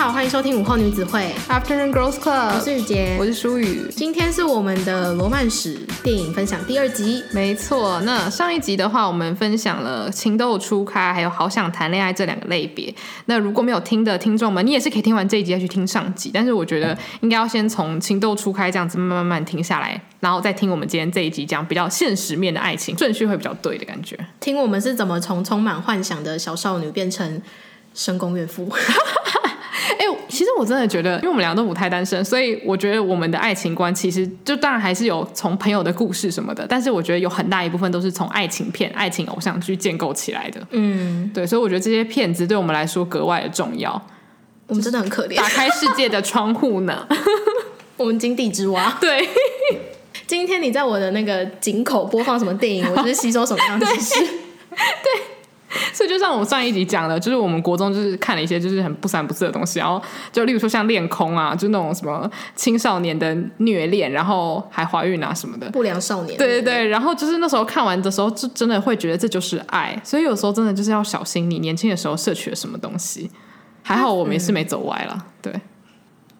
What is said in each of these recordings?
好，欢迎收听午后女子会 Afternoon Girls Club，我是雨洁，我是舒雨。今天是我们的罗曼史电影分享第二集。没错，那上一集的话，我们分享了情窦初开，还有好想谈恋爱这两个类别。那如果没有听的听众们，你也是可以听完这一集再去听上集。但是我觉得应该要先从情窦初开这样子慢慢慢慢停下来，然后再听我们今天这一集讲比较现实面的爱情，顺序会比较对的感觉。听我们是怎么从充满幻想的小少女变成深宫怨妇。哎、欸，其实我真的觉得，因为我们俩都不太单身，所以我觉得我们的爱情观其实就当然还是有从朋友的故事什么的，但是我觉得有很大一部分都是从爱情片、爱情偶像剧建构起来的。嗯，对，所以我觉得这些片子对我们来说格外的重要。我们真的很可怜，打开世界的窗户呢。我们井底之蛙。对，今天你在我的那个井口播放什么电影，我就是吸收什么样的知识。对。对 所以就像我上一集讲的，就是我们国中就是看了一些就是很不三不四的东西，然后就例如说像恋空啊，就那种什么青少年的虐恋，然后还怀孕啊什么的不良少年。对对对，然后就是那时候看完的时候，就真的会觉得这就是爱。所以有时候真的就是要小心你年轻的时候摄取了什么东西。还好我没事没走歪了，对。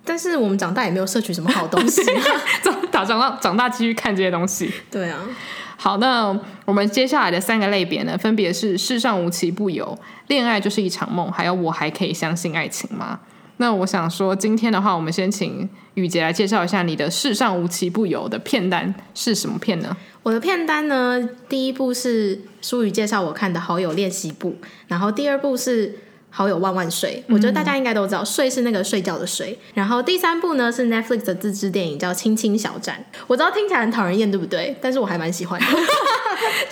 但是我们长大也没有摄取什么好东西，长大长大长大继续看这些东西。对啊。好，那我们接下来的三个类别呢，分别是世上无奇不有、恋爱就是一场梦，还有我还可以相信爱情吗？那我想说，今天的话，我们先请雨洁来介绍一下你的世上无奇不有的片单是什么片呢？我的片单呢，第一部是舒雨介绍我看的好友练习簿，然后第二部是。好友万万睡，我觉得大家应该都知道，睡是那个睡觉的睡。然后第三部呢是 Netflix 的自制电影，叫《亲亲小站》。我知道听起来很讨人厌，对不对？但是我还蛮喜欢的。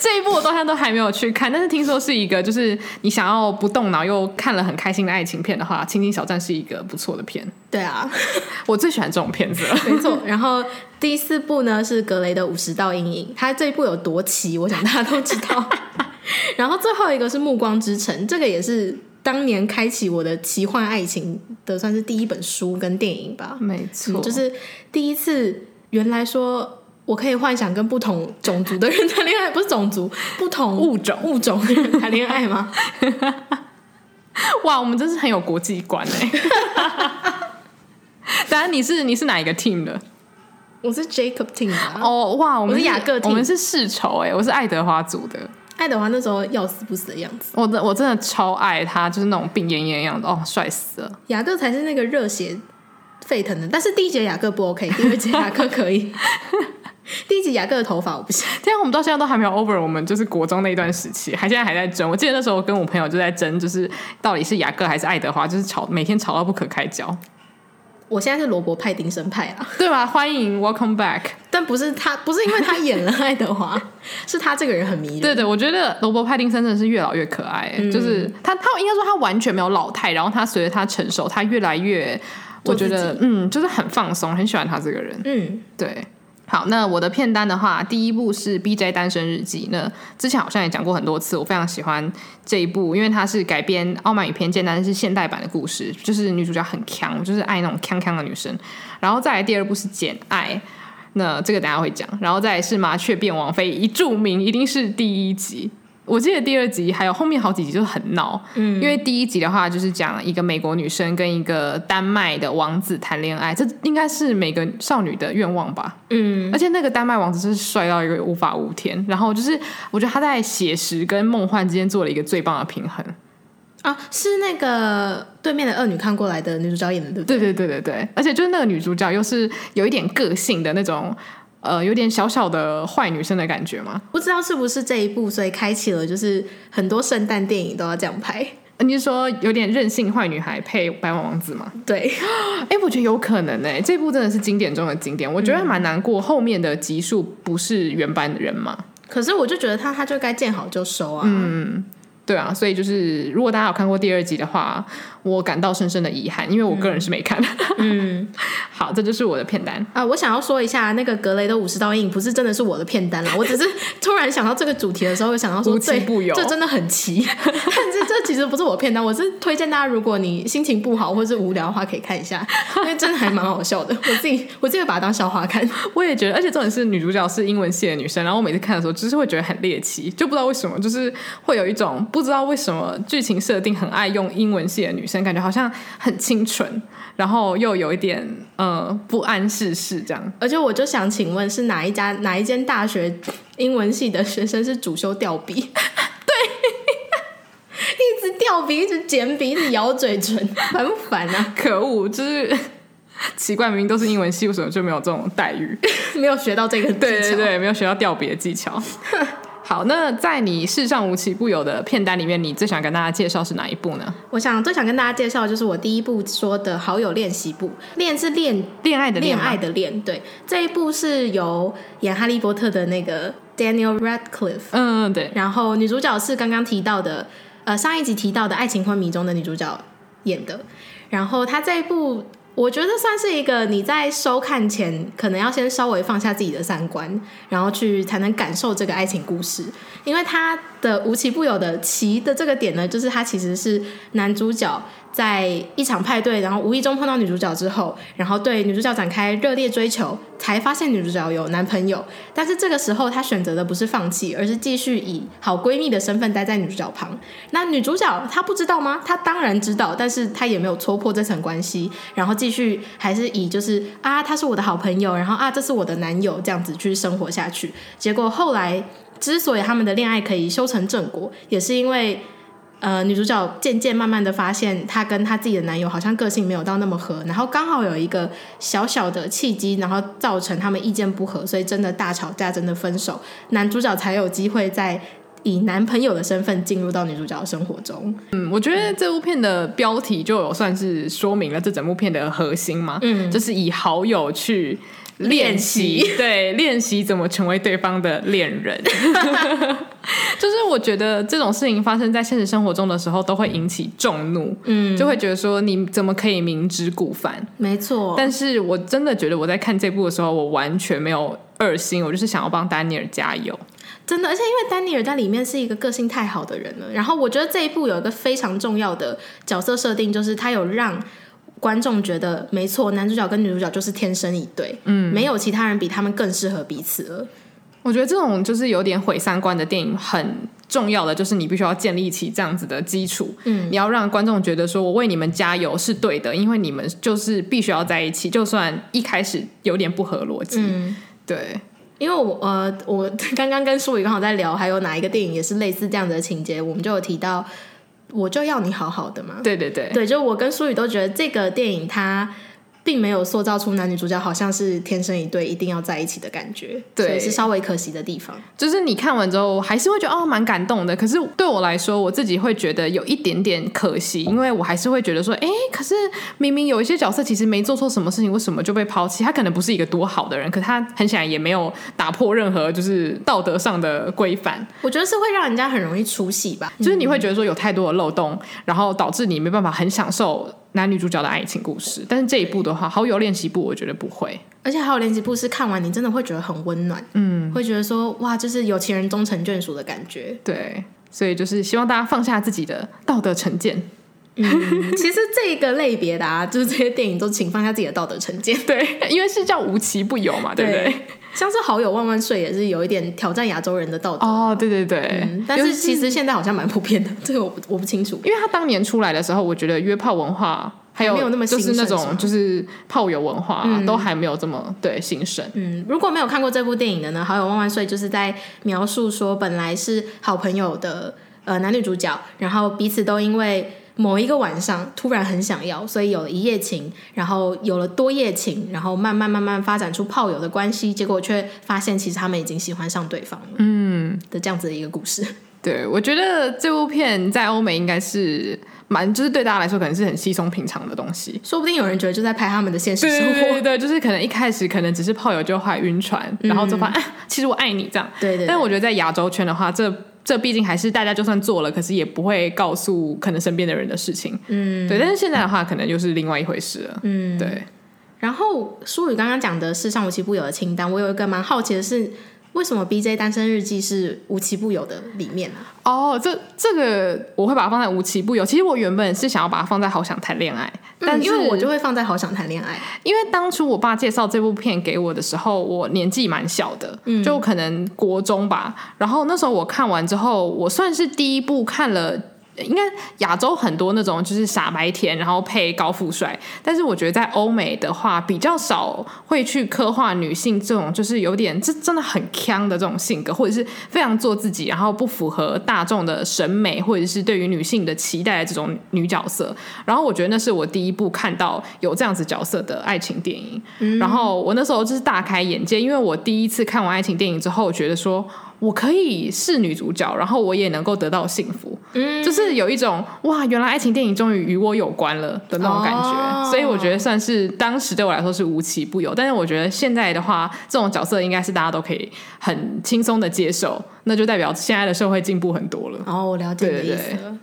这一部我到现在都还没有去看，但是听说是一个就是你想要不动脑又看了很开心的爱情片的话，《亲亲小站》是一个不错的片。对啊，我最喜欢这种片子了。没错。然后第四部呢是格雷的五十道阴影，它这一部有多奇，我想大家都知道。然后最后一个是《暮光之城》，这个也是。当年开启我的奇幻爱情的，算是第一本书跟电影吧。没错，就是第一次，原来说我可以幻想跟不同种族的人谈恋爱，不是种族，不同物种物种的人谈恋爱吗？哇，我们真是很有国际观哎！当然，你是你是哪一个 team 的？我是 Jacob team 的。哦，哇，我们是雅各我们是世仇哎，我是爱德华组的。爱德华那时候要死不死的样子，我的我真的超爱他，就是那种病恹恹的样子，哦，帅死了。雅各才是那个热血沸腾的，但是第一集雅各不 OK，第二集雅各可以。第一集雅各的头发我不行。天啊，我们到现在都还没有 over，我们就是国中那一段时期，还现在还在争。我记得那时候跟我朋友就在争，就是到底是雅各还是爱德华，就是吵，每天吵到不可开交。我现在是罗伯派丁森派啊，对吧？欢迎，Welcome back。但不是他，不是因为他演了爱德华，是他这个人很迷人。对对，我觉得罗伯派丁森真的是越老越可爱，嗯、就是他，他应该说他完全没有老态，然后他随着他成熟，他越来越，我觉得嗯，就是很放松，很喜欢他这个人。嗯，对。好，那我的片单的话，第一部是《BJ 单身日记》。那之前好像也讲过很多次，我非常喜欢这一部，因为它是改编《傲慢与偏见》，但是现代版的故事，就是女主角很强，就是爱那种强强的女生。然后再来第二部是《简爱》，那这个等下会讲。然后再来是《麻雀变王妃》，一著名一定是第一集。我记得第二集还有后面好几集就很闹，嗯，因为第一集的话就是讲一个美国女生跟一个丹麦的王子谈恋爱，这应该是每个少女的愿望吧，嗯，而且那个丹麦王子是帅到一个无法无天，然后就是我觉得他在写实跟梦幻之间做了一个最棒的平衡啊，是那个对面的恶女看过来的女主角演的，对不对？对对对对对，而且就是那个女主角又是有一点个性的那种。呃，有点小小的坏女生的感觉吗？不知道是不是这一部，所以开启了就是很多圣诞电影都要这样拍。你是说有点任性坏女孩配白马王子吗？对，哎，我觉得有可能哎，这部真的是经典中的经典。我觉得蛮难过，后面的集数不是原班的人嘛。可是我就觉得他他就该见好就收啊。嗯。对啊，所以就是如果大家有看过第二集的话，我感到深深的遗憾，因为我个人是没看。嗯，好，这就是我的片单啊。我想要说一下，那个格雷的五十道阴影不是真的是我的片单了，我只是 突然想到这个主题的时候，会想到说这不有，这真的很奇。但是这其实不是我片单，我是推荐大家，如果你心情不好或者是无聊的话，可以看一下，因为真的还蛮好笑的。我自己我自己把它当笑话看，我也觉得，而且重点是女主角是英文系的女生，然后我每次看的时候，就是会觉得很猎奇，就不知道为什么，就是会有一种。不知道为什么剧情设定很爱用英文系的女生生，感觉好像很清纯，然后又有一点呃不谙世事这样。而且我就想请问，是哪一家哪一间大学英文系的学生是主修吊笔？对，一直吊笔，一直剪笔，一直咬嘴唇，烦不烦啊？可恶，就是 奇怪，明明都是英文系，为什么就没有这种待遇？没有学到这个技巧，对对对，没有学到吊笔的技巧。好，那在你世上无奇不有的片单里面，你最想跟大家介绍是哪一部呢？我想最想跟大家介绍就是我第一部说的好友练习部，恋是恋恋爱的恋，恋爱的恋。对，这一部是由演哈利波特的那个 Daniel Radcliffe，嗯，对。然后女主角是刚刚提到的，呃，上一集提到的《爱情昏迷》中的女主角演的。然后她这一部。我觉得算是一个你在收看前可能要先稍微放下自己的三观，然后去才能感受这个爱情故事，因为他的无奇不有的奇的这个点呢，就是他其实是男主角。在一场派对，然后无意中碰到女主角之后，然后对女主角展开热烈追求，才发现女主角有男朋友。但是这个时候，他选择的不是放弃，而是继续以好闺蜜的身份待在女主角旁。那女主角她不知道吗？她当然知道，但是她也没有戳破这层关系，然后继续还是以就是啊，他是我的好朋友，然后啊，这是我的男友这样子去生活下去。结果后来之所以他们的恋爱可以修成正果，也是因为。呃，女主角渐渐慢慢的发现，她跟她自己的男友好像个性没有到那么合，然后刚好有一个小小的契机，然后造成他们意见不合，所以真的大吵架，真的分手，男主角才有机会在以男朋友的身份进入到女主角的生活中。嗯，我觉得这部片的标题就有算是说明了这整部片的核心嘛，嗯，就是以好友去。练习，对，练习怎么成为对方的恋人，就是我觉得这种事情发生在现实生活中的时候，都会引起众怒，嗯，就会觉得说你怎么可以明知故犯？没错，但是我真的觉得我在看这部的时候，我完全没有二心，我就是想要帮丹尼尔加油，真的，而且因为丹尼尔在里面是一个个性太好的人了，然后我觉得这一部有一个非常重要的角色设定，就是他有让。观众觉得没错，男主角跟女主角就是天生一对，嗯，没有其他人比他们更适合彼此了。我觉得这种就是有点毁三观的电影，很重要的就是你必须要建立起这样子的基础，嗯，你要让观众觉得说我为你们加油是对的，因为你们就是必须要在一起，就算一开始有点不合逻辑，嗯，对，因为我呃，我刚刚跟舒宇刚好在聊，还有哪一个电影也是类似这样子的情节，我们就有提到。我就要你好好的嘛。对对对，对，就我跟苏宇都觉得这个电影它。并没有塑造出男女主角好像是天生一对，一定要在一起的感觉，对，是稍微可惜的地方。就是你看完之后还是会觉得哦，蛮感动的。可是对我来说，我自己会觉得有一点点可惜，因为我还是会觉得说，哎，可是明明有一些角色其实没做错什么事情，为什么就被抛弃？他可能不是一个多好的人，可他很显然也没有打破任何就是道德上的规范。我觉得是会让人家很容易出戏吧，就是你会觉得说有太多的漏洞，然后导致你没办法很享受。男女主角的爱情故事，但是这一部的话，《好友练习部》我觉得不会，而且《好友练习部》是看完你真的会觉得很温暖，嗯，会觉得说哇，就是有情人终成眷属的感觉。对，所以就是希望大家放下自己的道德成见。嗯，其实这个类别的啊，就是这些电影都请放下自己的道德成见。对，因为是叫无奇不有嘛，对不对？对像是《好友万万岁》也是有一点挑战亚洲人的道德哦，对对对、嗯。但是其实现在好像蛮普遍的，这个我不我不清楚。因为他当年出来的时候，我觉得约炮文化还有没有那么就是那种就是炮友文化、嗯、都还没有这么对兴盛。嗯，如果没有看过这部电影的呢，《好友万万岁》就是在描述说本来是好朋友的呃男女主角，然后彼此都因为。某一个晚上突然很想要，所以有了一夜情，然后有了多夜情，然后慢慢慢慢发展出炮友的关系，结果却发现其实他们已经喜欢上对方了。嗯，的这样子的一个故事。对，我觉得这部片在欧美应该是蛮，就是对大家来说可能是很稀松平常的东西。说不定有人觉得就在拍他们的现实生活。对对对，对，就是可能一开始可能只是炮友就会晕船，嗯、然后就发现、啊、其实我爱你这样。对，对对。但我觉得在亚洲圈的话，这这毕竟还是大家就算做了，可是也不会告诉可能身边的人的事情。嗯，对。但是现在的话，可能又是另外一回事了。嗯，对。然后舒宇刚刚讲的是上五七不有的清单，我有一个蛮好奇的是。为什么《B J 单身日记》是无奇不有的里面呢？哦，这这个我会把它放在无奇不有。其实我原本是想要把它放在好想谈恋爱，但因为我就会放在好想谈恋爱。因为当初我爸介绍这部片给我的时候，我年纪蛮小的，就可能国中吧。然后那时候我看完之后，我算是第一部看了。应该亚洲很多那种就是傻白甜，然后配高富帅。但是我觉得在欧美的话，比较少会去刻画女性这种就是有点这真的很锵的这种性格，或者是非常做自己，然后不符合大众的审美，或者是对于女性的期待的这种女角色。然后我觉得那是我第一部看到有这样子角色的爱情电影。嗯、然后我那时候就是大开眼界，因为我第一次看完爱情电影之后，我觉得说。我可以是女主角，然后我也能够得到幸福，嗯，就是有一种哇，原来爱情电影终于与我有关了的那种感觉，哦，所以我觉得算是当时对我来说是无奇不有。但是我觉得现在的话，这种角色应该是大家都可以很轻松的接受，那就代表现在的社会进步很多了。哦，我了解你的意思了。对对对。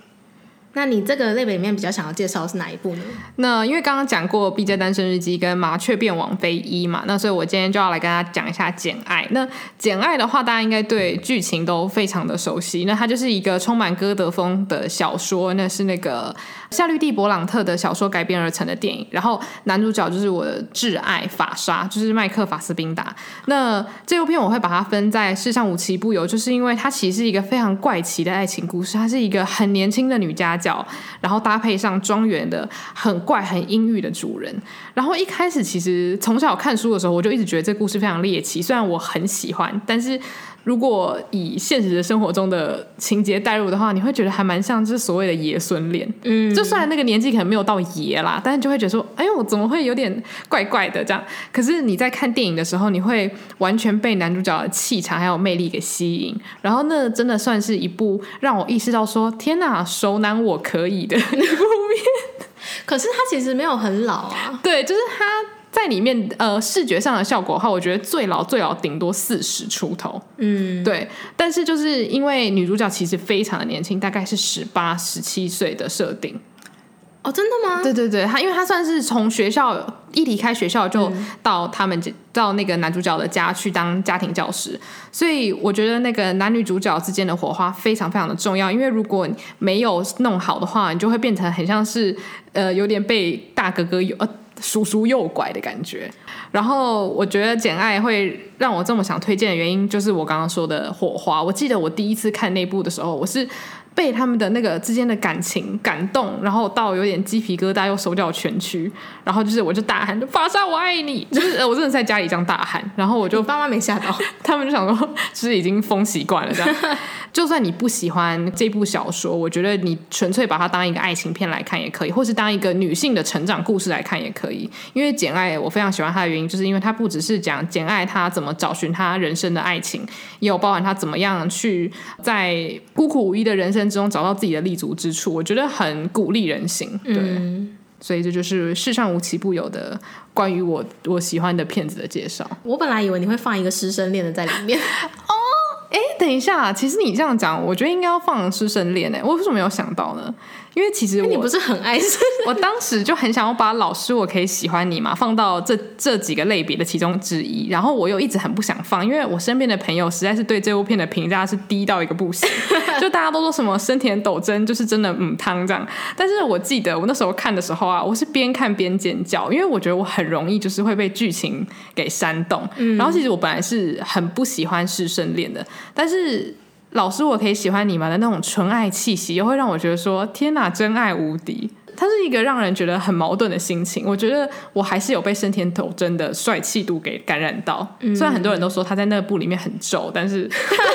那你这个类别里面比较想要介绍的是哪一部呢？那因为刚刚讲过《BJ 单身日记》跟《麻雀变王妃一》嘛，那所以我今天就要来跟大家讲一下《简爱》。那《简爱》的话，大家应该对剧情都非常的熟悉。那它就是一个充满歌德风的小说，那是那个夏绿蒂·勃朗特的小说改编而成的电影。然后男主角就是我的挚爱法莎，就是麦克·法斯宾达。那这部片我会把它分在世上无奇不有，就是因为它其实是一个非常怪奇的爱情故事。它是一个很年轻的女家教。然后搭配上庄园的很怪、很阴郁的主人。然后一开始其实从小看书的时候，我就一直觉得这故事非常猎奇。虽然我很喜欢，但是如果以现实的生活中的情节带入的话，你会觉得还蛮像就是所谓的爷孙恋。嗯，就虽然那个年纪可能没有到爷啦，但是就会觉得说，哎呦，我怎么会有点怪怪的这样？可是你在看电影的时候，你会完全被男主角的气场还有魅力给吸引。然后那真的算是一部让我意识到说，天哪，熟男我可以的 那部片。可是他其实没有很老啊。对，就是他。在里面，呃，视觉上的效果的话，我觉得最老最老顶多四十出头，嗯，对。但是就是因为女主角其实非常的年轻，大概是十八、十七岁的设定。哦，真的吗？对对对，她因为她算是从学校一离开学校就到他们到那个男主角的家去当家庭教师，所以我觉得那个男女主角之间的火花非常非常的重要。因为如果没有弄好的话，你就会变成很像是呃有点被大哥哥有呃。叔叔右拐的感觉，然后我觉得《简爱》会让我这么想推荐的原因，就是我刚刚说的火花。我记得我第一次看那部的时候，我是被他们的那个之间的感情感动，然后到有点鸡皮疙瘩，又手脚全虚，然后就是我就大喊：“法莎，我爱你！”就是我真的在家里这样大喊，然后我就爸妈没吓到，他们就想说，就是已经疯习惯了这样。就算你不喜欢这部小说，我觉得你纯粹把它当一个爱情片来看也可以，或是当一个女性的成长故事来看也可以。因为《简爱》我非常喜欢它的原因，就是因为它不只是讲简爱她怎么找寻她人生的爱情，也有包含她怎么样去在孤苦无依的人生之中找到自己的立足之处。我觉得很鼓励人心。对，嗯、所以这就是世上无奇不有的关于我我喜欢的片子的介绍。我本来以为你会放一个师生恋的在里面哦。哎，等一下，其实你这样讲，我觉得应该要放师生恋哎，我为什么没有想到呢？因为其实我你不是很爱师，我当时就很想要把老师我可以喜欢你嘛放到这这几个类别的其中之一，然后我又一直很不想放，因为我身边的朋友实在是对这部片的评价是低到一个不行，就大家都说什么生田斗真就是真的嗯汤这样，但是我记得我那时候看的时候啊，我是边看边尖叫，因为我觉得我很容易就是会被剧情给煽动，嗯，然后其实我本来是很不喜欢师生恋的，但是。老师，我可以喜欢你吗的那种纯爱气息，又会让我觉得说天哪，真爱无敌。它是一个让人觉得很矛盾的心情。我觉得我还是有被深田斗真的帅气度给感染到。嗯、虽然很多人都说他在那部里面很皱，但是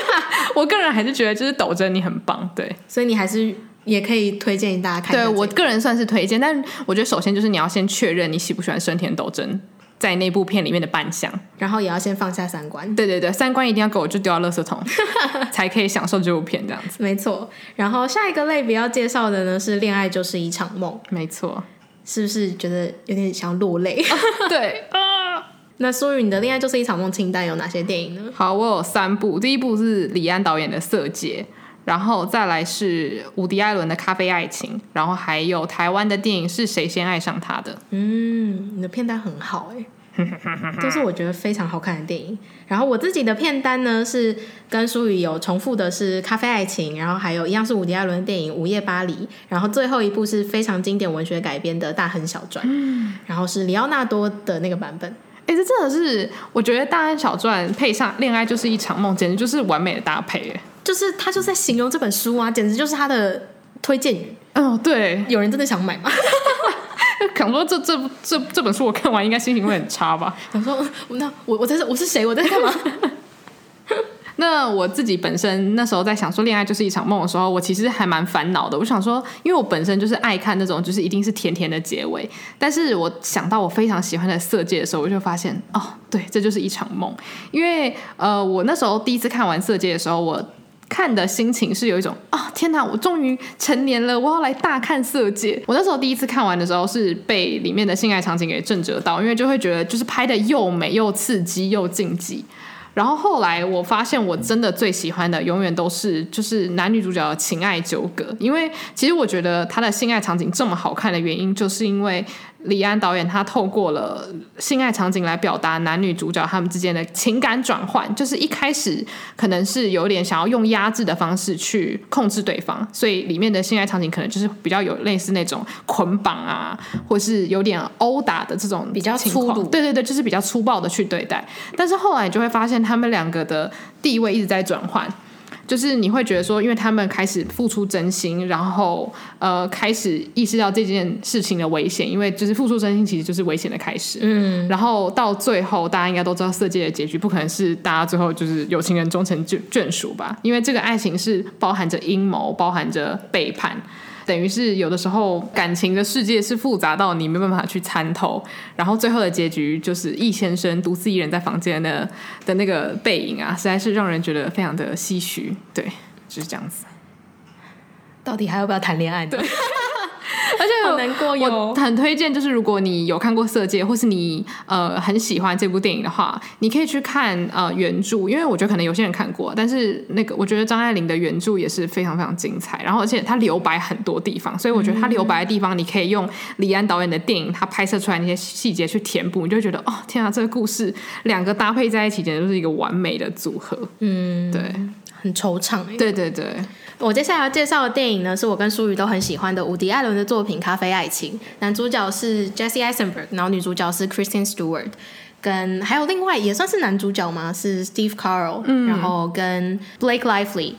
我个人还是觉得就是斗真你很棒。对，所以你还是也可以推荐大家看。对，我个人算是推荐，但我觉得首先就是你要先确认你喜不喜欢深田斗真。在那部片里面的扮相，然后也要先放下三观。对对对，三观一定要给我就丢到垃圾桶，才可以享受这部片这样子。没错。然后下一个类别要介绍的呢是《恋爱就是一场梦》。没错，是不是觉得有点想落泪？对啊。那苏宇，你的《恋爱就是一场梦》清单有哪些电影呢？好，我有三部。第一部是李安导演的《色戒》。然后再来是伍迪·艾伦的《咖啡爱情》，然后还有台湾的电影是谁先爱上他的？嗯，你的片单很好哎，都是我觉得非常好看的电影。然后我自己的片单呢是跟书宇有重复的是《咖啡爱情》，然后还有一样是伍迪·艾伦的电影《午夜巴黎》，然后最后一部是非常经典文学改编的《大亨小传》，嗯，然后是里奥纳多的那个版本。哎，这真的是我觉得《大亨小传》配上《恋爱就是一场梦》，简直就是完美的搭配哎。就是他就在形容这本书啊，简直就是他的推荐语。哦，对，有人真的想买吗？想说这这这这本书我看完应该心情会很差吧？想说那我我在这我是谁？我在干嘛？那我自己本身那时候在想说恋爱就是一场梦的时候，我其实还蛮烦恼的。我想说，因为我本身就是爱看那种就是一定是甜甜的结尾，但是我想到我非常喜欢的色戒的时候，我就发现哦，对，这就是一场梦。因为呃，我那时候第一次看完色戒的时候，我看的心情是有一种啊、天哪，我终于成年了，我要来大看色戒。我那时候第一次看完的时候是被里面的性爱场景给震慑到，因为就会觉得就是拍的又美又刺激又禁忌。然后后来我发现，我真的最喜欢的永远都是就是男女主角的情爱纠葛，因为其实我觉得他的性爱场景这么好看的原因，就是因为。李安导演他透过了性爱场景来表达男女主角他们之间的情感转换，就是一开始可能是有点想要用压制的方式去控制对方，所以里面的性爱场景可能就是比较有类似那种捆绑啊，或是有点殴打的这种比较粗鲁，对对对，就是比较粗暴的去对待。但是后来你就会发现他们两个的地位一直在转换。就是你会觉得说，因为他们开始付出真心，然后呃开始意识到这件事情的危险，因为就是付出真心其实就是危险的开始。嗯，然后到最后，大家应该都知道色戒的结局，不可能是大家最后就是有情人终成眷眷属吧？因为这个爱情是包含着阴谋，包含着背叛。等于是有的时候感情的世界是复杂到你没办法去参透，然后最后的结局就是易先生独自一人在房间的的那个背影啊，实在是让人觉得非常的唏嘘。对，就是这样子。到底还要不要谈恋爱？对。而且好难过，我很推荐，就是如果你有看过《色戒》，或是你呃很喜欢这部电影的话，你可以去看呃原著，因为我觉得可能有些人看过，但是那个我觉得张爱玲的原著也是非常非常精彩。然后而且她留白很多地方，所以我觉得她留白的地方，你可以用李安导演的电影他拍摄出来那些细节去填补，你就会觉得哦天啊，这个故事两个搭配在一起，简直就是一个完美的组合。嗯，对，很惆怅。对对对。我接下来要介绍的电影呢，是我跟舒宇都很喜欢的伍迪·艾伦的作品《咖啡爱情》，男主角是 Jesse Eisenberg，然后女主角是 Kristen Stewart，跟还有另外也算是男主角嘛？是 Steve Carell，嗯，然后跟 Blake Lively。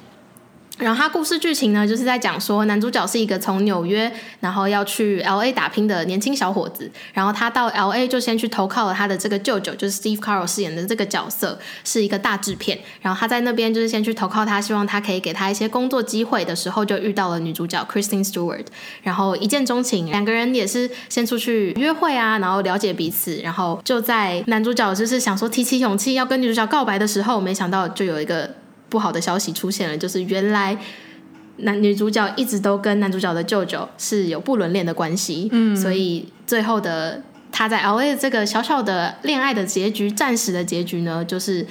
然后他故事剧情呢，就是在讲说男主角是一个从纽约然后要去 L A 打拼的年轻小伙子，然后他到 L A 就先去投靠了他的这个舅舅，就是 Steve Carell 饰演的这个角色是一个大制片，然后他在那边就是先去投靠他，希望他可以给他一些工作机会的时候，就遇到了女主角 Kristen Stewart，然后一见钟情，两个人也是先出去约会啊，然后了解彼此，然后就在男主角就是想说提起勇气要跟女主角告白的时候，没想到就有一个。不好的消息出现了，就是原来男女主角一直都跟男主角的舅舅是有不伦恋的关系，嗯，所以最后的他在 LA 这个小小的恋爱的结局，暂时的结局呢，就是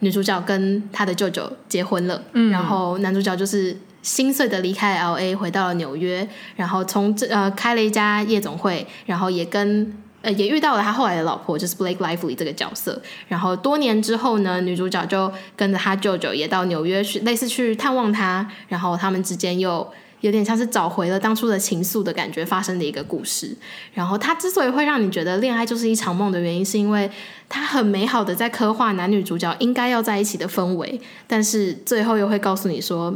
女主角跟她的舅舅结婚了，嗯，然后男主角就是心碎的离开 LA，回到了纽约，然后从这呃开了一家夜总会，然后也跟。呃，也遇到了他后来的老婆，就是 Blake Lively 这个角色。然后多年之后呢，女主角就跟着他舅舅也到纽约去，类似去探望他。然后他们之间又有点像是找回了当初的情愫的感觉，发生的一个故事。然后他之所以会让你觉得恋爱就是一场梦的原因，是因为他很美好的在刻画男女主角应该要在一起的氛围，但是最后又会告诉你说，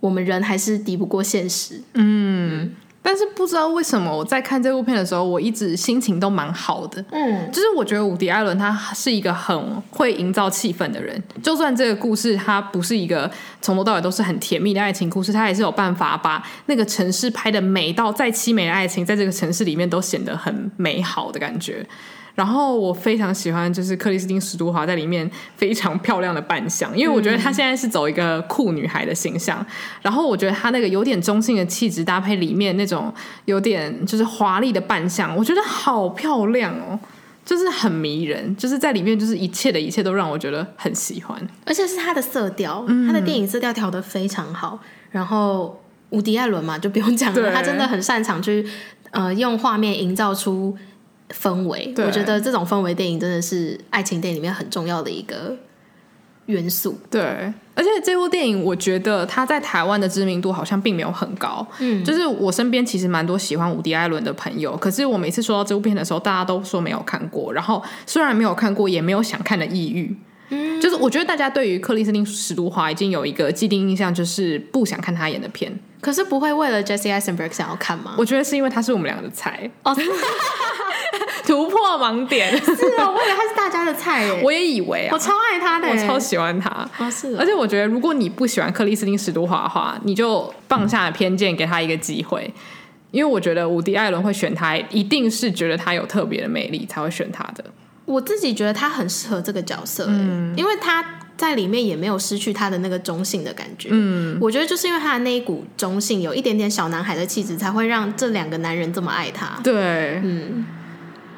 我们人还是敌不过现实。嗯。嗯但是不知道为什么我在看这部片的时候，我一直心情都蛮好的。嗯，就是我觉得伍迪·艾伦他是一个很会营造气氛的人，就算这个故事它不是一个从头到尾都是很甜蜜的爱情故事，他也是有办法把那个城市拍的美到再凄美的爱情，在这个城市里面都显得很美好的感觉。然后我非常喜欢，就是克里斯汀·史都华在里面非常漂亮的扮相，因为我觉得她现在是走一个酷女孩的形象。嗯、然后我觉得她那个有点中性的气质搭配里面那种有点就是华丽的扮相，我觉得好漂亮哦，就是很迷人，就是在里面就是一切的一切都让我觉得很喜欢，而且是她的色调，她的电影色调调的非常好。然后伍迪·艾伦嘛，就不用讲了，他真的很擅长去呃用画面营造出。氛围，我觉得这种氛围电影真的是爱情电影里面很重要的一个元素。对，而且这部电影，我觉得它在台湾的知名度好像并没有很高。嗯，就是我身边其实蛮多喜欢伍迪·艾伦的朋友，可是我每次说到这部片的时候，大家都说没有看过。然后虽然没有看过，也没有想看的意欲。嗯，就是我觉得大家对于克里斯汀·史都华已经有一个既定印象，就是不想看他演的片。可是不会为了 Jesse Eisenberg 想要看吗？我觉得是因为他是我们两个的菜。哦，突破盲点。是哦，我以为他是大家的菜耶，我也以为啊，我超爱他的，我超喜欢他。哦，是哦，而且我觉得如果你不喜欢克里斯汀·史都华的话，你就放下偏见，给他一个机会。因为我觉得伍迪·艾伦会选他，一定是觉得他有特别的魅力才会选他的。我自己觉得他很适合这个角色，嗯，因为他在里面也没有失去他的那个中性的感觉，嗯，我觉得就是因为他的那一股中性，有一点点小男孩的气质，才会让这两个男人这么爱他。对，嗯，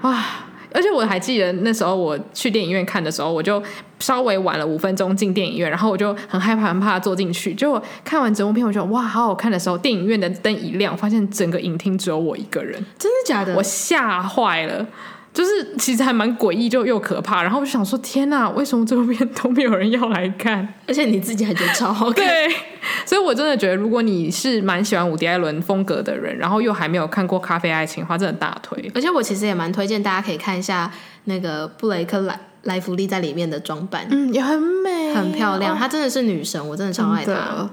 啊。而且我还记得那时候我去电影院看的时候，我就稍微晚了五分钟进电影院，然后我就很害怕，很怕坐进去。结果看完整部片，我觉得哇，好好看的时候，电影院的灯一亮，发现整个影厅只有我一个人，真的假的？我吓坏了。就是其实还蛮诡异，就又可怕。然后我就想说，天哪，为什么这部片都没有人要来看？而且你自己还觉得超好看。对，所以我真的觉得，如果你是蛮喜欢伍迪·艾伦风格的人，然后又还没有看过《咖啡爱情》的话，真的大推。而且我其实也蛮推荐大家可以看一下那个布雷克莱莱弗利在里面的装扮，嗯，也很美，很漂亮。她真的是女神，我真的超爱她。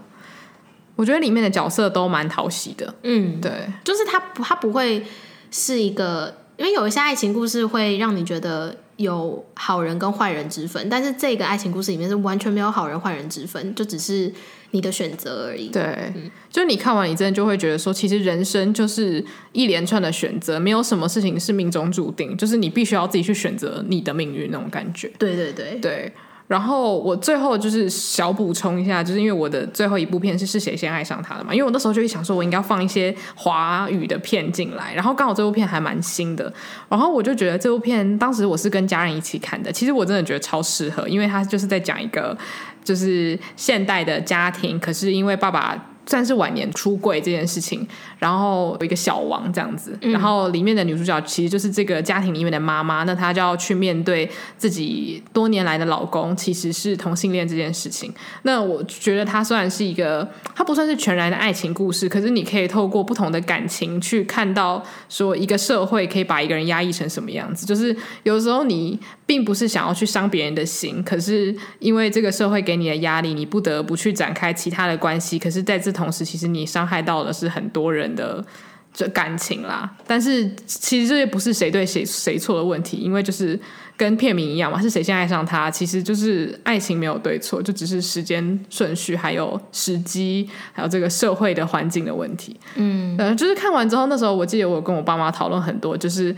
我觉得里面的角色都蛮讨喜的。嗯，对，就是她，她不会是一个。因为有一些爱情故事会让你觉得有好人跟坏人之分，但是这个爱情故事里面是完全没有好人坏人之分，就只是你的选择而已。对，嗯，就你看完，你真的就会觉得说，其实人生就是一连串的选择，没有什么事情是命中注定，就是你必须要自己去选择你的命运那种感觉。对对对对。然后我最后就是小补充一下，就是因为我的最后一部片是是谁先爱上他的嘛？因为我那时候就会想说，我应该放一些华语的片进来。然后刚好这部片还蛮新的，然后我就觉得这部片当时我是跟家人一起看的，其实我真的觉得超适合，因为他就是在讲一个就是现代的家庭，可是因为爸爸。算是晚年出柜这件事情，然后有一个小王这样子，然后里面的女主角其实就是这个家庭里面的妈妈，那她就要去面对自己多年来的老公其实是同性恋这件事情。那我觉得它虽然是一个，它不算是全然的爱情故事，可是你可以透过不同的感情去看到，说一个社会可以把一个人压抑成什么样子。就是有时候你并不是想要去伤别人的心，可是因为这个社会给你的压力，你不得不去展开其他的关系。可是在这同时，其实你伤害到的是很多人的这感情啦。但是其实这也不是谁对谁谁错的问题，因为就是跟片名一样嘛，是谁先爱上他，其实就是爱情没有对错，就只是时间顺序、还有时机、还有这个社会的环境的问题。嗯，呃，就是看完之后，那时候我记得我跟我爸妈讨论很多，就是。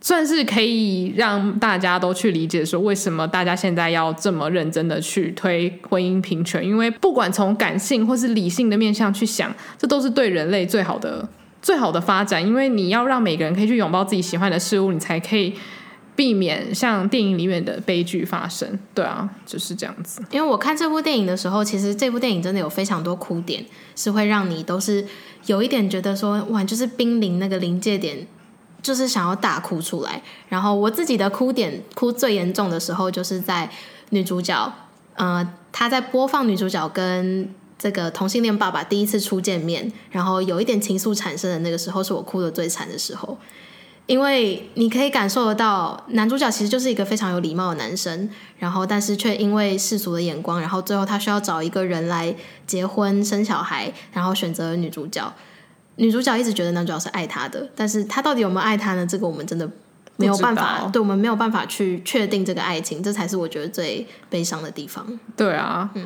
算是可以让大家都去理解说，为什么大家现在要这么认真的去推婚姻平权？因为不管从感性或是理性的面向去想，这都是对人类最好的、最好的发展。因为你要让每个人可以去拥抱自己喜欢的事物，你才可以避免像电影里面的悲剧发生。对啊，就是这样子。因为我看这部电影的时候，其实这部电影真的有非常多哭点，是会让你都是有一点觉得说，哇，就是濒临那个临界点。就是想要大哭出来，然后我自己的哭点哭最严重的时候，就是在女主角，呃，她在播放女主角跟这个同性恋爸爸第一次初见面，然后有一点情愫产生的那个时候，是我哭的最惨的时候，因为你可以感受得到，男主角其实就是一个非常有礼貌的男生，然后但是却因为世俗的眼光，然后最后他需要找一个人来结婚生小孩，然后选择了女主角。女主角一直觉得男主角是爱她的，但是他到底有没有爱她呢？这个我们真的没有办法，对，我们没有办法去确定这个爱情，这才是我觉得最悲伤的地方。对啊，嗯，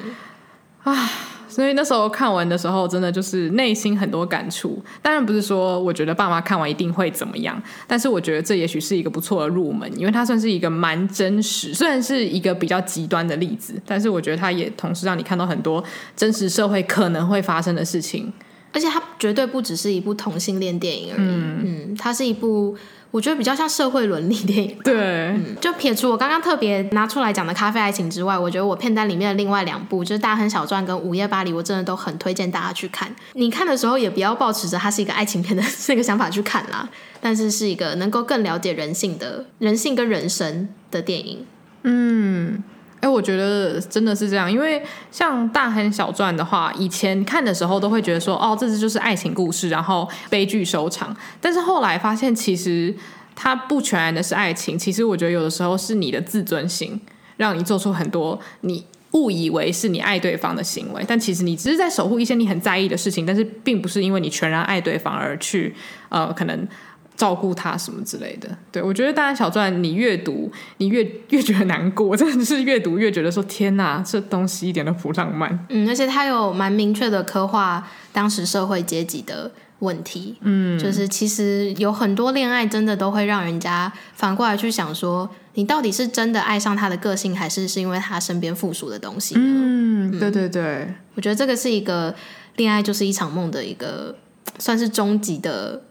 啊，所以那时候看完的时候，真的就是内心很多感触。当然不是说我觉得爸妈看完一定会怎么样，但是我觉得这也许是一个不错的入门，因为它算是一个蛮真实，虽然是一个比较极端的例子，但是我觉得它也同时让你看到很多真实社会可能会发生的事情。而且它绝对不只是一部同性恋电影而已，嗯，嗯，它是一部我觉得比较像社会伦理电影。对，嗯，就撇除我刚刚特别拿出来讲的《咖啡爱情》之外，我觉得我片单里面的另外两部就是《大亨小传》跟《午夜巴黎》，我真的都很推荐大家去看。你看的时候也不要抱持着它是一个爱情片的 这个想法去看啦，但是是一个能够更了解人性的人性跟人生的电影。嗯。哎，我觉得真的是这样，因为像《大亨小传》的话，以前看的时候都会觉得说，哦，这只就是爱情故事，然后悲剧收场。但是后来发现，其实它不全然的是爱情，其实我觉得有的时候是你的自尊心，让你做出很多你误以为是你爱对方的行为，但其实你只是在守护一些你很在意的事情，但是并不是因为你全然爱对方而去呃可能照顾他什么之类的。对，我觉得《大汉小传》你越读你越越 觉得难过，真的是越读越觉得说天哪，这东西一点都不浪漫。嗯，而且他有蛮明确的刻画当时社会阶级的问题。嗯，就是其实有很多恋爱真的都会让人家反过来去想说。你到底是真的爱上他的个性，还是是因为他身边附属的东西？嗯，对对对，我觉得这个是一个恋爱就是一场梦的一个算是终极的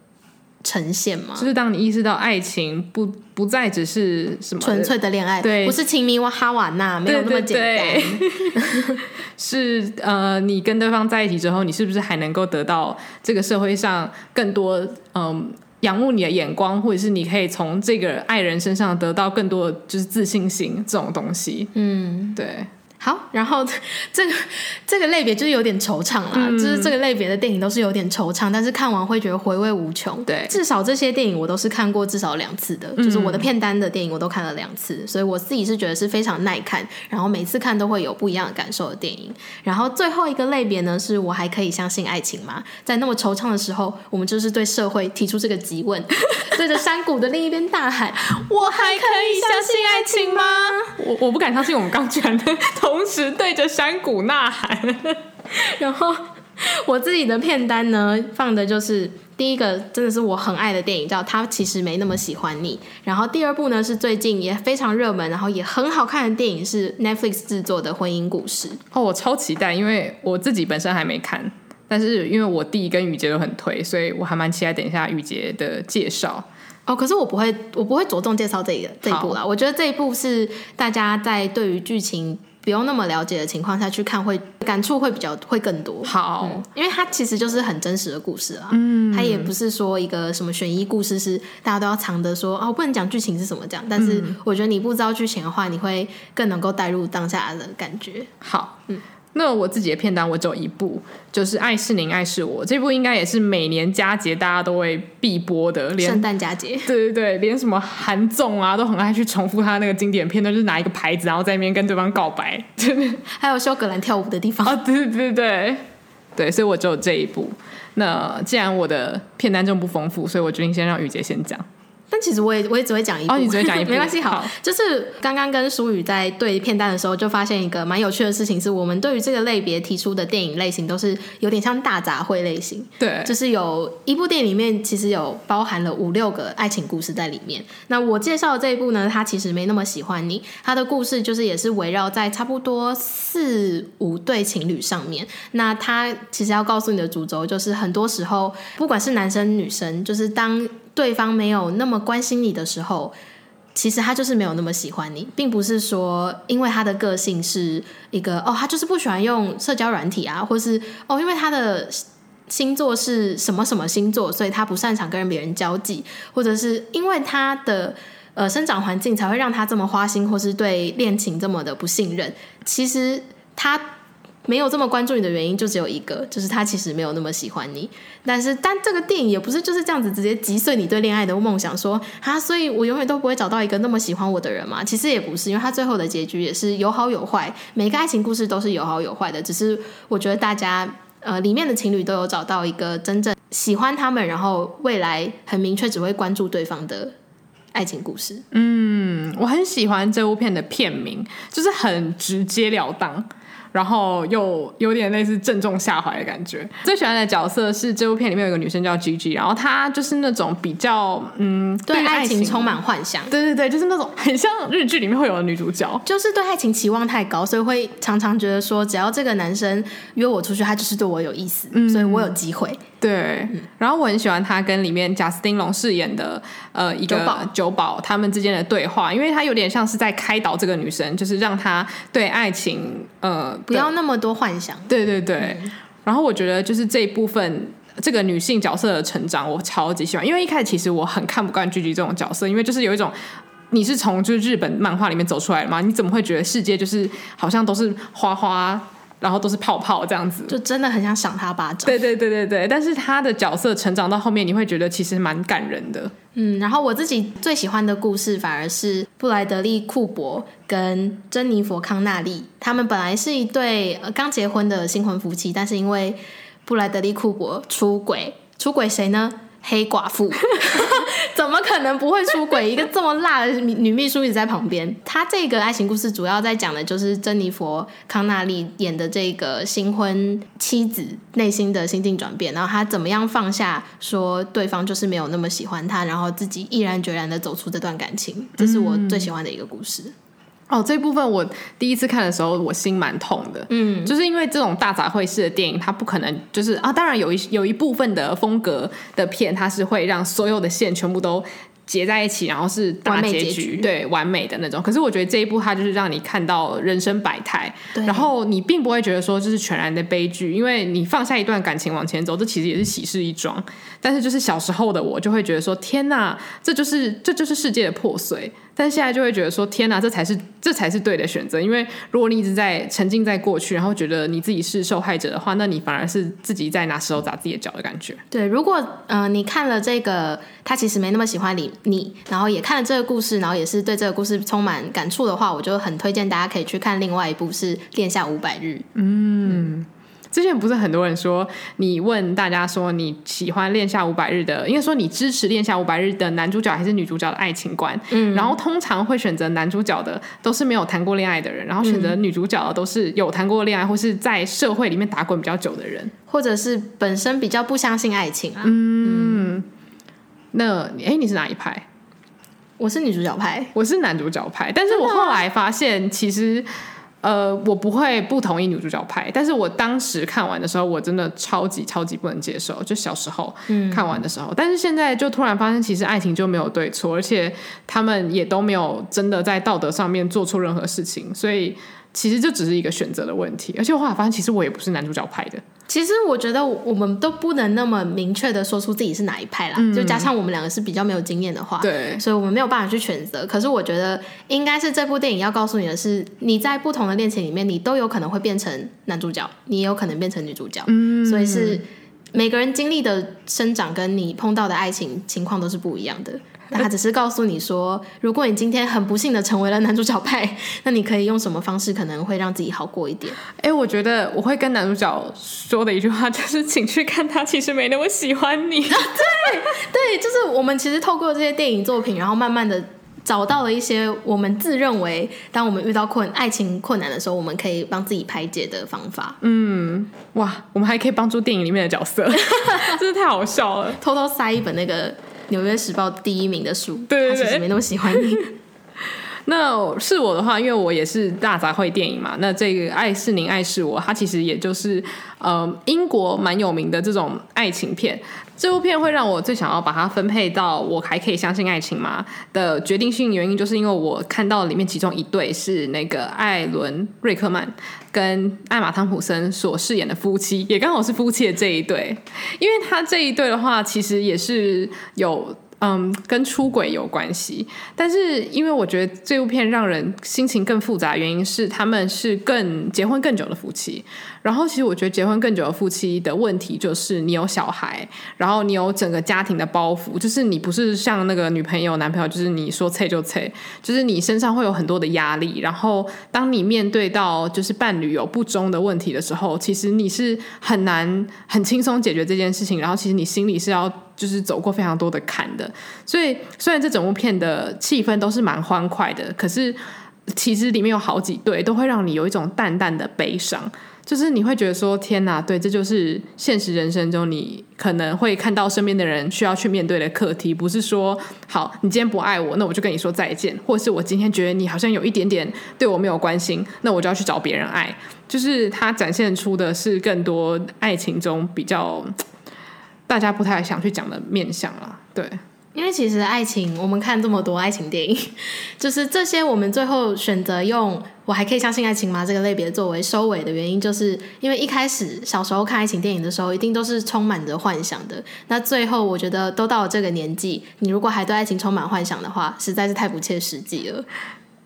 呈现嘛。就是当你意识到爱情不不再只是什么纯粹的恋爱，对，不是情迷哇哈瓦那，没有那么简单。对对对 是呃，你跟对方在一起之后，你是不是还能够得到这个社会上更多嗯？呃仰慕你的眼光，或者是你可以从这个爱人身上得到更多的就是自信心这种东西。嗯，对。好，然后这个这个类别就是有点惆怅啦，嗯、就是这个类别的电影都是有点惆怅，但是看完会觉得回味无穷。对，至少这些电影我都是看过至少两次的，就是我的片单的电影我都看了两次，嗯、所以我自己是觉得是非常耐看，然后每次看都会有不一样的感受的电影。然后最后一个类别呢，是我还可以相信爱情吗？在那么惆怅的时候，我们就是对社会提出这个疑问，对着山谷的另一边大喊：我还可以相信爱情吗？我我不敢相信，我们刚居然同时对着山谷呐喊，然后我自己的片单呢，放的就是第一个，真的是我很爱的电影，叫《他其实没那么喜欢你》。然后第二部呢，是最近也非常热门，然后也很好看的电影，是 Netflix 制作的《婚姻故事》。哦，我超期待，因为我自己本身还没看，但是因为我弟跟雨杰都很推，所以我还蛮期待等一下雨杰的介绍。哦，可是我不会，我不会着重介绍这一个这一部啦。我觉得这一部是大家在对于剧情。不用那么了解的情况下去看，会感触会比较会更多。好，嗯，因为它其实就是很真实的故事啊。嗯，它也不是说一个什么悬疑故事，是大家都要藏的说哦，不能讲剧情是什么这样。但是我觉得你不知道剧情的话，你会更能够带入当下的感觉。好，嗯。那我自己的片单我只有一部，就是《爱是您，爱是我》这部，应该也是每年佳节大家都会必播的，连圣诞佳节，对对对，连什么韩综啊都很爱去重复他那个经典片段，就是拿一个牌子，然后在那边跟对方告白，还有修格兰跳舞的地方啊，对对对对对，所以我只有这一部。那既然我的片单这么不丰富，所以我决定先让雨杰先讲。但其实我也我也只会讲一部，哦、你只会讲一部，没关系。好，就是刚刚跟舒宇在对片单的时候，就发现一个蛮有趣的事情，是我们对于这个类别提出的电影类型都是有点像大杂烩类型。对，就是有一部电影里面其实有包含了五六个爱情故事在里面。那我介绍的这一部呢，它其实没那么喜欢你，它的故事就是也是围绕在差不多四五对情侣上面。那它其实要告诉你的主轴就是，很多时候不管是男生女生，就是当。对方没有那么关心你的时候，其实他就是没有那么喜欢你，并不是说因为他的个性是一个哦，他就是不喜欢用社交软体啊，或是哦，因为他的星座是什么什么星座，所以他不擅长跟别人交际，或者是因为他的呃生长环境才会让他这么花心，或是对恋情这么的不信任。其实他。没有这么关注你的原因就只有一个，就是他其实没有那么喜欢你。但是，但这个电影也不是就是这样子直接击碎你对恋爱的梦想，说啊，所以我永远都不会找到一个那么喜欢我的人嘛。其实也不是，因为他最后的结局也是有好有坏，每个爱情故事都是有好有坏的。只是我觉得大家呃里面的情侣都有找到一个真正喜欢他们，然后未来很明确只会关注对方的爱情故事。嗯，我很喜欢这部片的片名，就是很直截了当。然后又有点类似正中下怀的感觉。最喜欢的角色是这部片里面有一个女生叫 Gigi，然后她就是那种比较嗯，对爱情充满幻想。对对对，就是那种 很像日剧里面会有的女主角，就是对爱情期望太高，所以会常常觉得说，只要这个男生约我出去，他就是对我有意思，嗯、所以我有机会。对，嗯、然后我很喜欢他跟里面贾斯汀龙饰演的呃一个酒保他们之间的对话，因为他有点像是在开导这个女生，就是让她对爱情呃。不要那么多幻想。对对对，嗯、然后我觉得就是这一部分这个女性角色的成长，我超级喜欢。因为一开始其实我很看不惯 Gigi 这种角色，因为就是有一种你是从就是日本漫画里面走出来的嘛，你怎么会觉得世界就是好像都是花花，然后都是泡泡这样子？就真的很想赏他巴掌。对对对对对，但是他的角色成长到后面，你会觉得其实蛮感人的。嗯，然后我自己最喜欢的故事反而是布莱德利·库珀跟珍妮佛·康纳利，他们本来是一对刚结婚的新婚夫妻，但是因为布莱德利·库珀出轨，出轨谁呢？黑寡妇。怎么可能不会出轨？一个这么辣的女秘书一直在旁边。她这个爱情故事主要在讲的就是珍妮佛康纳利演的这个新婚妻子内心的心境转变，然后她怎么样放下说对方就是没有那么喜欢她，然后自己毅然决然的走出这段感情。这是我最喜欢的一个故事。嗯哦，这部分我第一次看的时候，我心蛮痛的。嗯，就是因为这种大杂烩式的电影，它不可能就是啊，当然有一有一部分的风格的片，它是会让所有的线全部都结在一起，然后是大结局，结局对，完美的那种。可是我觉得这一部它就是让你看到人生百态，对然后你并不会觉得说这是全然的悲剧，因为你放下一段感情往前走，这其实也是喜事一桩。但是就是小时候的我就会觉得说，天哪，这就是这就是世界的破碎。但现在就会觉得说，天哪，这才是这才是对的选择。因为如果你一直在沉浸在过去，然后觉得你自己是受害者的话，那你反而是自己在拿石头砸自己的脚的感觉。对，如果呃你看了这个，他其实没那么喜欢你，你然后也看了这个故事，然后也是对这个故事充满感触的话，我就很推荐大家可以去看另外一部是《恋下五百日》。嗯。嗯之前不是很多人说，你问大家说你喜欢《恋下五百日》的，应该说你支持《恋下五百日》的男主角还是女主角的爱情观？嗯，然后通常会选择男主角的都是没有谈过恋爱的人，然后选择女主角的都是有谈过恋爱或是在社会里面打滚比较久的人，或者是本身比较不相信爱情啊。嗯，嗯那哎，你是哪一派？我是女主角派，我是男主角派，但是我后来发现其实。呃，我不会不同意女主角拍，但是我当时看完的时候，我真的超级超级不能接受，就小时候看完的时候，嗯、但是现在就突然发现，其实爱情就没有对错，而且他们也都没有真的在道德上面做错任何事情，所以。其实就只是一个选择的问题，而且我后来发现，其实我也不是男主角派的。其实我觉得我们都不能那么明确的说出自己是哪一派啦，嗯、就加上我们两个是比较没有经验的话，对，所以我们没有办法去选择。可是我觉得，应该是这部电影要告诉你的是，你在不同的恋情里面，你都有可能会变成男主角，你也有可能变成女主角。嗯，所以是每个人经历的生长跟你碰到的爱情情况都是不一样的。他只是告诉你说，如果你今天很不幸的成为了男主角派，那你可以用什么方式可能会让自己好过一点？哎、欸，我觉得我会跟男主角说的一句话就是，请去看他其实没那么喜欢你。对 对，就是我们其实透过这些电影作品，然后慢慢的找到了一些我们自认为，当我们遇到困爱情困难的时候，我们可以帮自己排解的方法。嗯，哇，我们还可以帮助电影里面的角色，真是太好笑了。偷偷塞一本那个。《纽约时报》第一名的书，对对对，他其实没那么喜欢你。那是我的话，因为我也是大杂烩电影嘛。那这个《爱是您，爱是我》，它其实也就是呃英国蛮有名的这种爱情片。这部片会让我最想要把它分配到《我还可以相信爱情吗》的决定性原因，就是因为我看到里面其中一对是那个艾伦瑞克曼跟艾玛汤普森所饰演的夫妻，也刚好是夫妻的这一对。因为他这一对的话，其实也是有。嗯，跟出轨有关系，但是因为我觉得这部片让人心情更复杂原因是他们是更结婚更久的夫妻。然后其实我觉得结婚更久的夫妻的问题就是你有小孩，然后你有整个家庭的包袱，就是你不是像那个女朋友男朋友，就是你说催就催，就是你身上会有很多的压力。然后当你面对到就是伴侣有不忠的问题的时候，其实你是很难很轻松解决这件事情。然后其实你心里是要。就是走过非常多的坎的，所以虽然这整部片的气氛都是蛮欢快的，可是其实里面有好几对都会让你有一种淡淡的悲伤，就是你会觉得说天哪，对，这就是现实人生中你可能会看到身边的人需要去面对的课题，不是说好你今天不爱我，那我就跟你说再见，或是我今天觉得你好像有一点点对我没有关心，那我就要去找别人爱，就是它展现出的是更多爱情中比较。大家不太想去讲的面向啦，对，因为其实爱情，我们看这么多爱情电影，就是这些我们最后选择用“我还可以相信爱情吗”这个类别作为收尾的原因，就是因为一开始小时候看爱情电影的时候，一定都是充满着幻想的。那最后我觉得都到了这个年纪，你如果还对爱情充满幻想的话，实在是太不切实际了，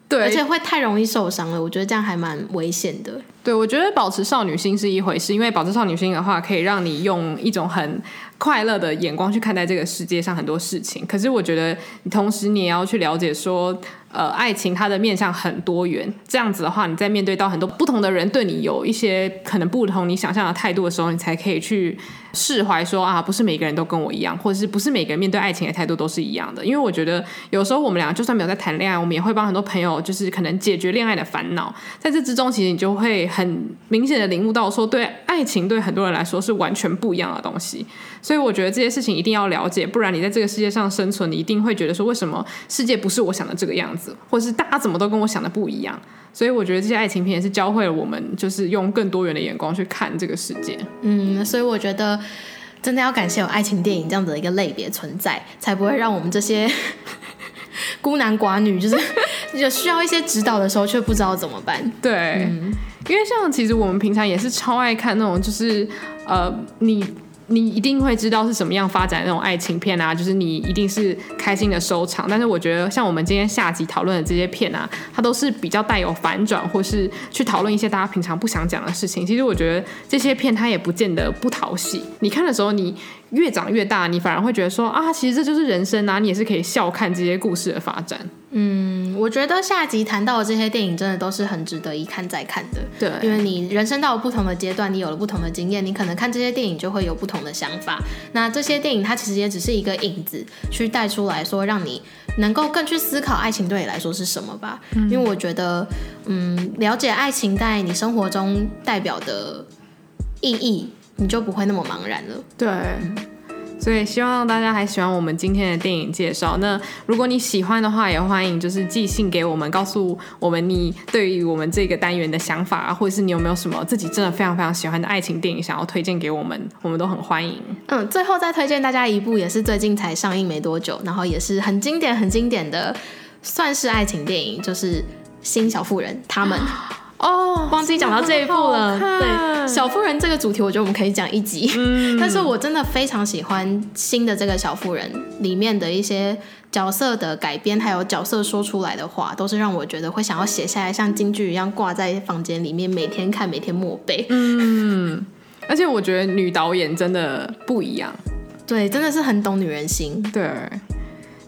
对，而且会太容易受伤了。我觉得这样还蛮危险的。对，我觉得保持少女心是一回事，因为保持少女心的话，可以让你用一种很快乐的眼光去看待这个世界上很多事情。可是我觉得，同时你也要去了解说。呃，爱情它的面向很多元，这样子的话，你在面对到很多不同的人对你有一些可能不同你想象的态度的时候，你才可以去释怀说啊，不是每个人都跟我一样，或者是不是每个人面对爱情的态度都是一样的。因为我觉得有时候我们俩就算没有在谈恋爱，我们也会帮很多朋友，就是可能解决恋爱的烦恼。在这之中，其实你就会很明显的领悟到说，对爱情对很多人来说是完全不一样的东西。所以我觉得这些事情一定要了解，不然你在这个世界上生存，你一定会觉得说，为什么世界不是我想的这个样子？或是大家怎么都跟我想的不一样，所以我觉得这些爱情片也是教会了我们，就是用更多元的眼光去看这个世界。嗯，所以我觉得真的要感谢有爱情电影这样子的一个类别存在，才不会让我们这些 孤男寡女，就是 有需要一些指导的时候却不知道怎么办。对，嗯，因为像其实我们平常也是超爱看那种，就是呃你。你一定会知道是什么样发展那种爱情片啊，就是你一定是开心的收场。但是我觉得像我们今天下集讨论的这些片啊，它都是比较带有反转，或是去讨论一些大家平常不想讲的事情。其实我觉得这些片它也不见得不讨喜。你看的时候，你越长越大，你反而会觉得说啊，其实这就是人生啊，你也是可以笑看这些故事的发展。嗯，我觉得下集谈到的这些电影真的都是很值得一看再看的。对，因为你人生到了不同的阶段，你有了不同的经验，你可能看这些电影就会有不同的想法。那这些电影它其实也只是一个影子，去带出来说，让你能够更去思考爱情对你来说是什么吧。嗯，因为我觉得，嗯，了解爱情在你生活中代表的意义，你就不会那么茫然了。对。嗯所以希望大家还喜欢我们今天的电影介绍。那如果你喜欢的话，也欢迎就是寄信给我们，告诉我们你对于我们这个单元的想法啊，或者是你有没有什么自己真的非常非常喜欢的爱情电影想要推荐给我们，我们都很欢迎。嗯，最后再推荐大家一部，也是最近才上映没多久，然后也是很经典、很经典的，算是爱情电影，就是《新小妇人》他们。哦、oh，忘记讲到这一步了。对，小妇人这个主题，我觉得我们可以讲一集。嗯，但是我真的非常喜欢新的这个小妇人里面的一些角色的改编，还有角色说出来的话，都是让我觉得会想要写下来，像京剧一样挂在房间里面，每天看，每天默背。嗯，而且我觉得女导演真的不一样。对，真的是很懂女人心。对。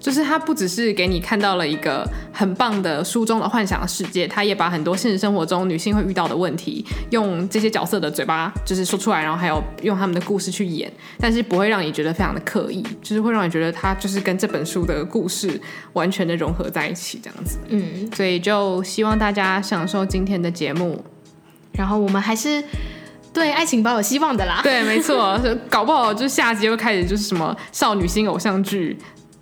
就是它不只是给你看到了一个很棒的书中的幻想世界，它也把很多现实生活中女性会遇到的问题，用这些角色的嘴巴就是说出来，然后还有用他们的故事去演，但是不会让你觉得非常的刻意，就是会让你觉得它就是跟这本书的故事完全的融合在一起这样子。嗯，所以就希望大家享受今天的节目，然后我们还是对爱情抱有希望的啦。对，没错，搞不好就下集又开始就是什么少女心偶像剧。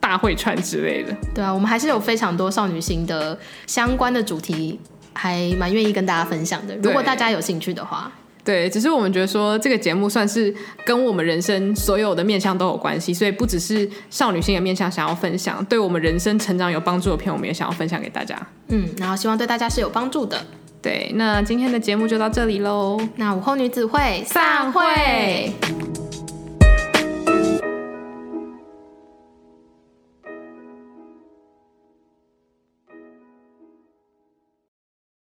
大会串之类的，对啊，我们还是有非常多少女心的相关的主题，还蛮愿意跟大家分享的。如果大家有兴趣的话，对，只是我们觉得说这个节目算是跟我们人生所有的面向都有关系，所以不只是少女心的面向想要分享，对我们人生成长有帮助的片，我们也想要分享给大家。嗯，然后希望对大家是有帮助的。对，那今天的节目就到这里喽，那午后女子会散会。